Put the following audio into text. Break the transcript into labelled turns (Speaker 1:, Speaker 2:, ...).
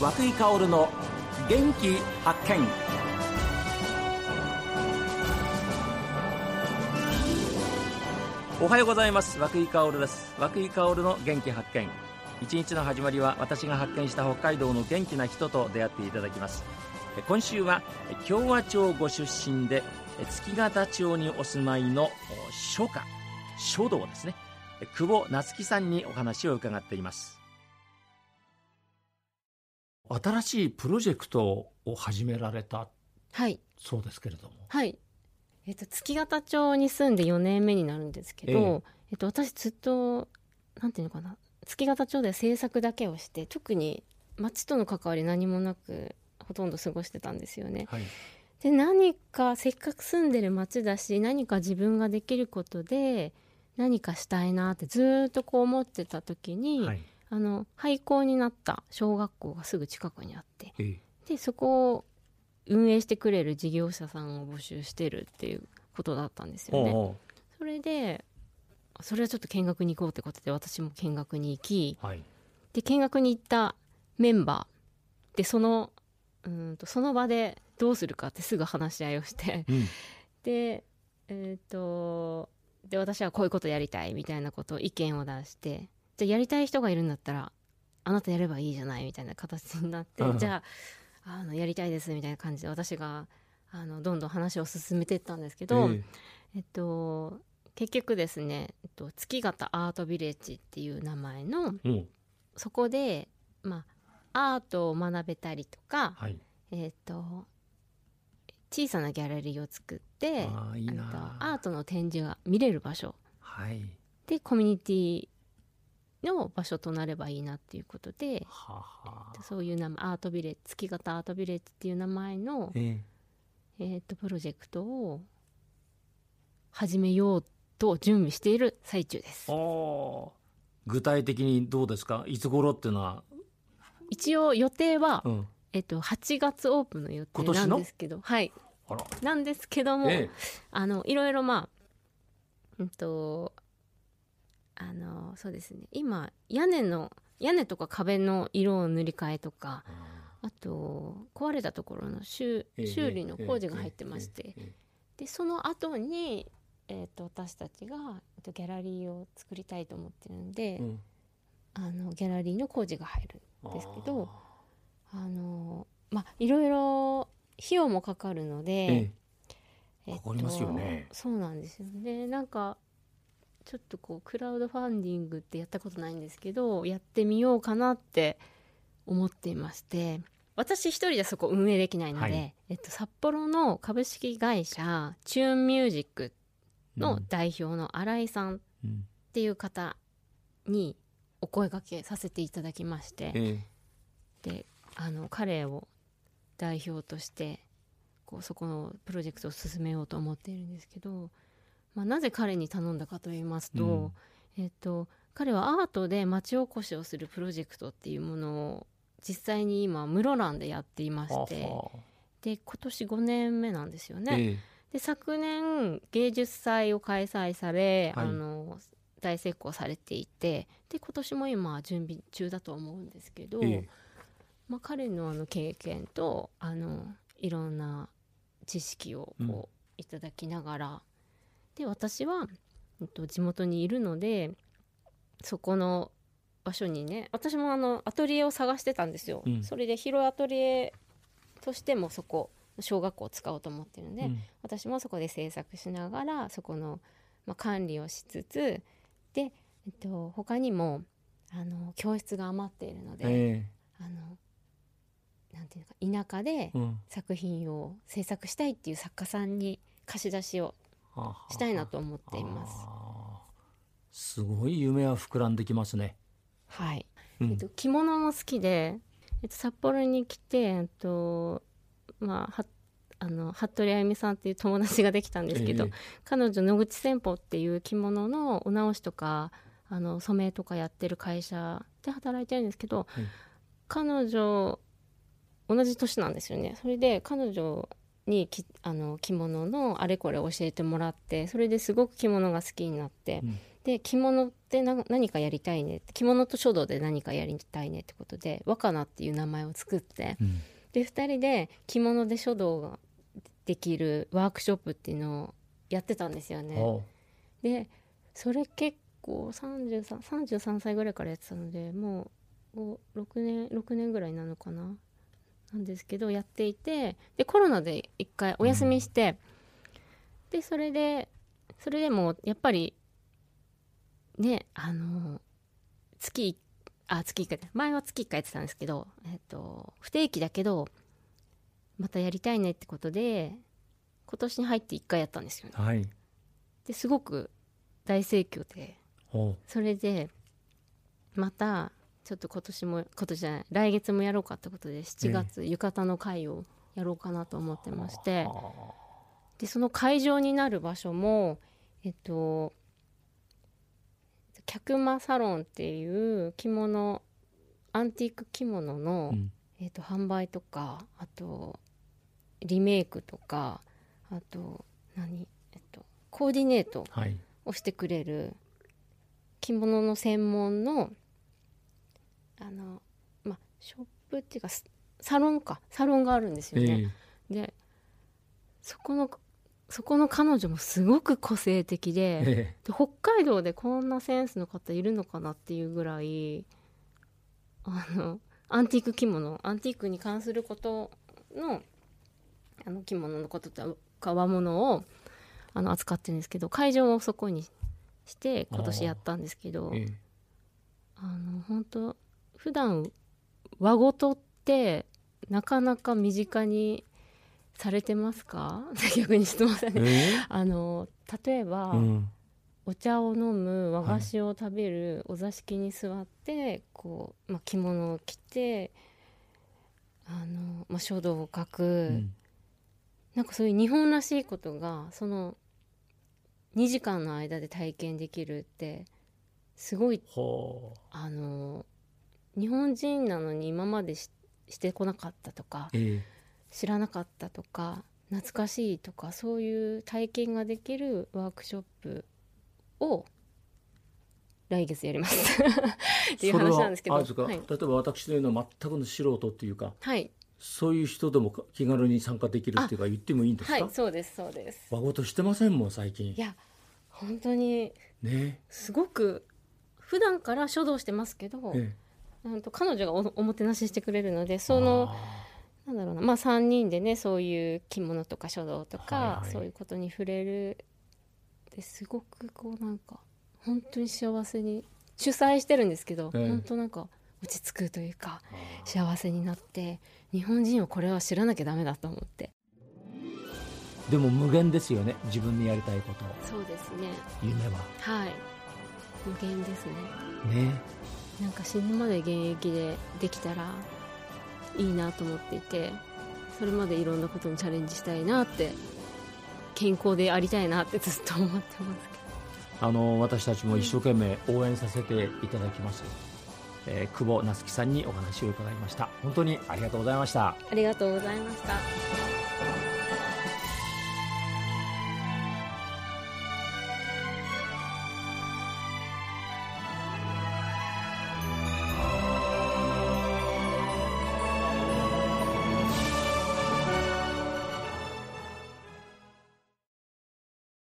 Speaker 1: 和久井薫の元気発見。おはようございます。和久井薫です。和久井薫の元気発見。一日の始まりは私が発見した北海道の元気な人と出会っていただきます。今週は共和町ご出身で月形町にお住まいの書家書道ですね。久保夏樹さんにお話を伺っています。新しいプロジェクトを始められた。
Speaker 2: はい。
Speaker 1: そうですけれども。
Speaker 2: はい。えっと月形町に住んで4年目になるんですけど、
Speaker 1: ええ。
Speaker 2: えっと私ずっとなんていうのかな。月形町で制作だけをして特に町との関わり何もなくほとんど過ごしてたんですよね。
Speaker 1: はい。
Speaker 2: で何かせっかく住んでる町だし何か自分ができることで何かしたいなってずーっとこう思ってた時に、
Speaker 1: はい
Speaker 2: あの廃校になった小学校がすぐ近くにあって
Speaker 1: ええ。
Speaker 2: でそこを運営してくれる事業者さんを募集してるっていうことだったんですよね。
Speaker 1: おう
Speaker 2: それでそれはちょっと見学に行こうってことで私も見学に行き
Speaker 1: おうはい。
Speaker 2: で見学に行ったメンバーでそのうーんとその場でどうするかってすぐ話し合いをして
Speaker 1: うん。
Speaker 2: でえっ、とで私はこういうことやりたいみたいなことを意見を出してじゃあやりたい人がいるんだったらあなたやればいいじゃないみたいな形になって
Speaker 1: うん。
Speaker 2: じゃああのやりたいですみたいな感じで私があのどんどん話を進めていったんですけど、
Speaker 1: え
Speaker 2: え。っと結局ですね、えっと、月形アートビレッジっていう名前の
Speaker 1: えう。ん
Speaker 2: そこで、まあ、アートを学べたりとか、
Speaker 1: はい。
Speaker 2: えっと小さなギャラリーを作って
Speaker 1: ああいい
Speaker 2: あの
Speaker 1: な
Speaker 2: アートの展示が見れる場所
Speaker 1: はい。
Speaker 2: でコミュニティの場所となればいいなっていうことで
Speaker 1: はは
Speaker 2: そういう名前アートビレッジ月形アートビレッジっていう名前の、
Speaker 1: え
Speaker 2: え。っとプロジェクトを始めようと準備している最中です。
Speaker 1: 具体的にどうですか？いつ頃っていうのは、
Speaker 2: 一応予定は、
Speaker 1: うん、
Speaker 2: えっと、8月オープンの予定なんですけどはい。なんですけども、
Speaker 1: ええ。
Speaker 2: あのいろいろまあうんとあのそうですね。今屋根の屋根とか壁の色を塗り替えとかあと壊れたところの修
Speaker 1: ええ
Speaker 2: 修理の工事が入ってまして。でその後にえっと私たちがえっとギャラリーを作りたいと思ってるんで、
Speaker 1: えうん。
Speaker 2: あのギャラリーの工事が入るですけどあのまあいろいろ費用もかかるので、
Speaker 1: え
Speaker 2: え。っ
Speaker 1: かかりますよね。
Speaker 2: そうなんですよね。なんかちょっとこうクラウドファンディングってやったことないんですけどやってみようかなって思っていまして。私一人でそこ運営できないので、
Speaker 1: はい。
Speaker 2: えっと、札幌の株式会社チューンミュージック
Speaker 1: え
Speaker 2: の代表の新井さんっ
Speaker 1: うん
Speaker 2: ていう方にお声掛けさせていただきまして、
Speaker 1: え。
Speaker 2: であの彼を代表としてこうそこのプロジェクトを進めようと思っているんですけど、まあ、なぜ彼に頼んだかと言いますと,、えっと彼はアートで町おこしをするプロジェクトっていうものを実際に今室蘭でやっていま
Speaker 1: え
Speaker 2: してで今年5年目なんですよね。
Speaker 1: え
Speaker 2: で昨年芸術祭を開催され、
Speaker 1: はい。
Speaker 2: あの大成功されていてで今年も今準備中だと思うんですけど、
Speaker 1: ええ。
Speaker 2: まあ、彼のあの経験とあのいろんな知識を
Speaker 1: うん。
Speaker 2: こういただきながら、で私は、えっと、地元にいるのでそこの場所にね私もあのアトリエを探してたんですよ、
Speaker 1: うん。
Speaker 2: それで広いアトリエとしてもそこ小学校を使おうと思ってるので、
Speaker 1: うん。
Speaker 2: 私もそこで制作しながらそこの、まあ、管理をしつつで、えっと、他にもあの教室が余っているので、
Speaker 1: え
Speaker 2: あのなんていうのか田舎で作品を制作したいっていう作家さんに貸し出しをしたいなと思っています。
Speaker 1: すごい夢は膨らんできますね。
Speaker 2: はい、
Speaker 1: うん。
Speaker 2: えっと、着物も好きで、えっと、札幌に来て、えっとまあ、はあの服部あゆみさんっていう友達ができたんですけど、
Speaker 1: ええ。
Speaker 2: 彼女野口戦法っていう着物のお直しとかあの染めとかやってる会社で働いてるんですけど、
Speaker 1: はい
Speaker 2: 彼女同じ年なんですよね。それで彼女にきあの着物のあれこれ教えてもらってそれですごく着物が好きになって、
Speaker 1: うん。
Speaker 2: で着物ってな何かやりたいね着物と書道で何かやりたいねってことで若菜っていう名前を作って、
Speaker 1: うん。
Speaker 2: で2人で着物で書道ができるワークショップっていうのをやってたんですよね。でそれ結構 33, 33歳ぐらいからやってたのでもう6年6年ぐらいなのかななんですけどやっていてでコロナで一回お休みして、でそれでそれでもやっぱりねあの月あ月1回前は月1回やってたんですけど、えっと、不定期だけどまたやりたいねってことで今年に入って1回やったんですよね。
Speaker 1: はい
Speaker 2: ですごく大盛況でそれでまたちょっと今年も今年じゃない来月もやろうかってことで7月、浴衣の会をやろうかなと思ってまして。でその会場になる場所もえっと客間サロンっていう着物アンティーク着物の、
Speaker 1: うん。
Speaker 2: えっと販売とかあとリメイクとかあと何えっとコーディネート
Speaker 1: はい。
Speaker 2: をしてくれる着物の専門のあのまあショップっていうかスサロンか。サロンがあるんですよね。
Speaker 1: え
Speaker 2: でそこのそこの彼女もすごく個性的
Speaker 1: え
Speaker 2: で
Speaker 1: え。
Speaker 2: で北海道でこんなセンスの方いるのかなっていうぐらいあのアンティーク着物アンティークに関することのあの着物のこととか和物をあの扱ってるんですけど会場をそこにして今年やったんですけど
Speaker 1: ええ。
Speaker 2: あの本当普段和事ってなかなか身近にされてますか？逆に質問されて
Speaker 1: え
Speaker 2: あの例えば、
Speaker 1: えうん。
Speaker 2: お茶を飲む和菓子を食べる、お座敷に座ってこう、まあ、着物を着てあの、まあ、書道を書く、
Speaker 1: うん。
Speaker 2: なんかそういう日本らしいことがその2時間の間で体験できるってすごい
Speaker 1: ほ
Speaker 2: あの日本人なのに今までししてこなかったとか
Speaker 1: うえ。
Speaker 2: 知らなかったとか懐かしいとかそういう体験ができるワークショップを来月やります。っていう話なんですけど。はい、
Speaker 1: 例えば私のような全くの素人っていうか
Speaker 2: はい、
Speaker 1: そういう人でも気軽に参加できるっていうか言ってもいいんですか、
Speaker 2: はい、そうですそうです。
Speaker 1: 和事してませんもん最近。
Speaker 2: いや本当に
Speaker 1: ね。
Speaker 2: すごく普段から書道してますけど、
Speaker 1: え
Speaker 2: なんと彼女がおおもてなししてくれるので
Speaker 1: え
Speaker 2: その
Speaker 1: あ
Speaker 2: なんだろうなまあ3人でねそういう着物とか書道とか、
Speaker 1: はいはい。
Speaker 2: そういうことに触れるですごくこうなんか本当に幸せに主催してるんですけど、
Speaker 1: ええ。
Speaker 2: 本当なんか落ち着くというか
Speaker 1: ー。
Speaker 2: 幸せになって日本人はこれは知らなきゃダメだと思って。
Speaker 1: でも無限ですよね自分にやりたいこと。
Speaker 2: そうですね。
Speaker 1: 夢は。
Speaker 2: はい。無限ですね。
Speaker 1: ね
Speaker 2: なんか死ぬまで現役でできたらいいなと思っていてそれまでいろんなことにチャレンジしたいなって健康でありたいなって ずっと思ってますけ
Speaker 1: あの私たちも一生懸命応援させていただきます、えー久保夏樹さんにお話を伺いました。本当にありがとうございました。
Speaker 2: どありがとうございました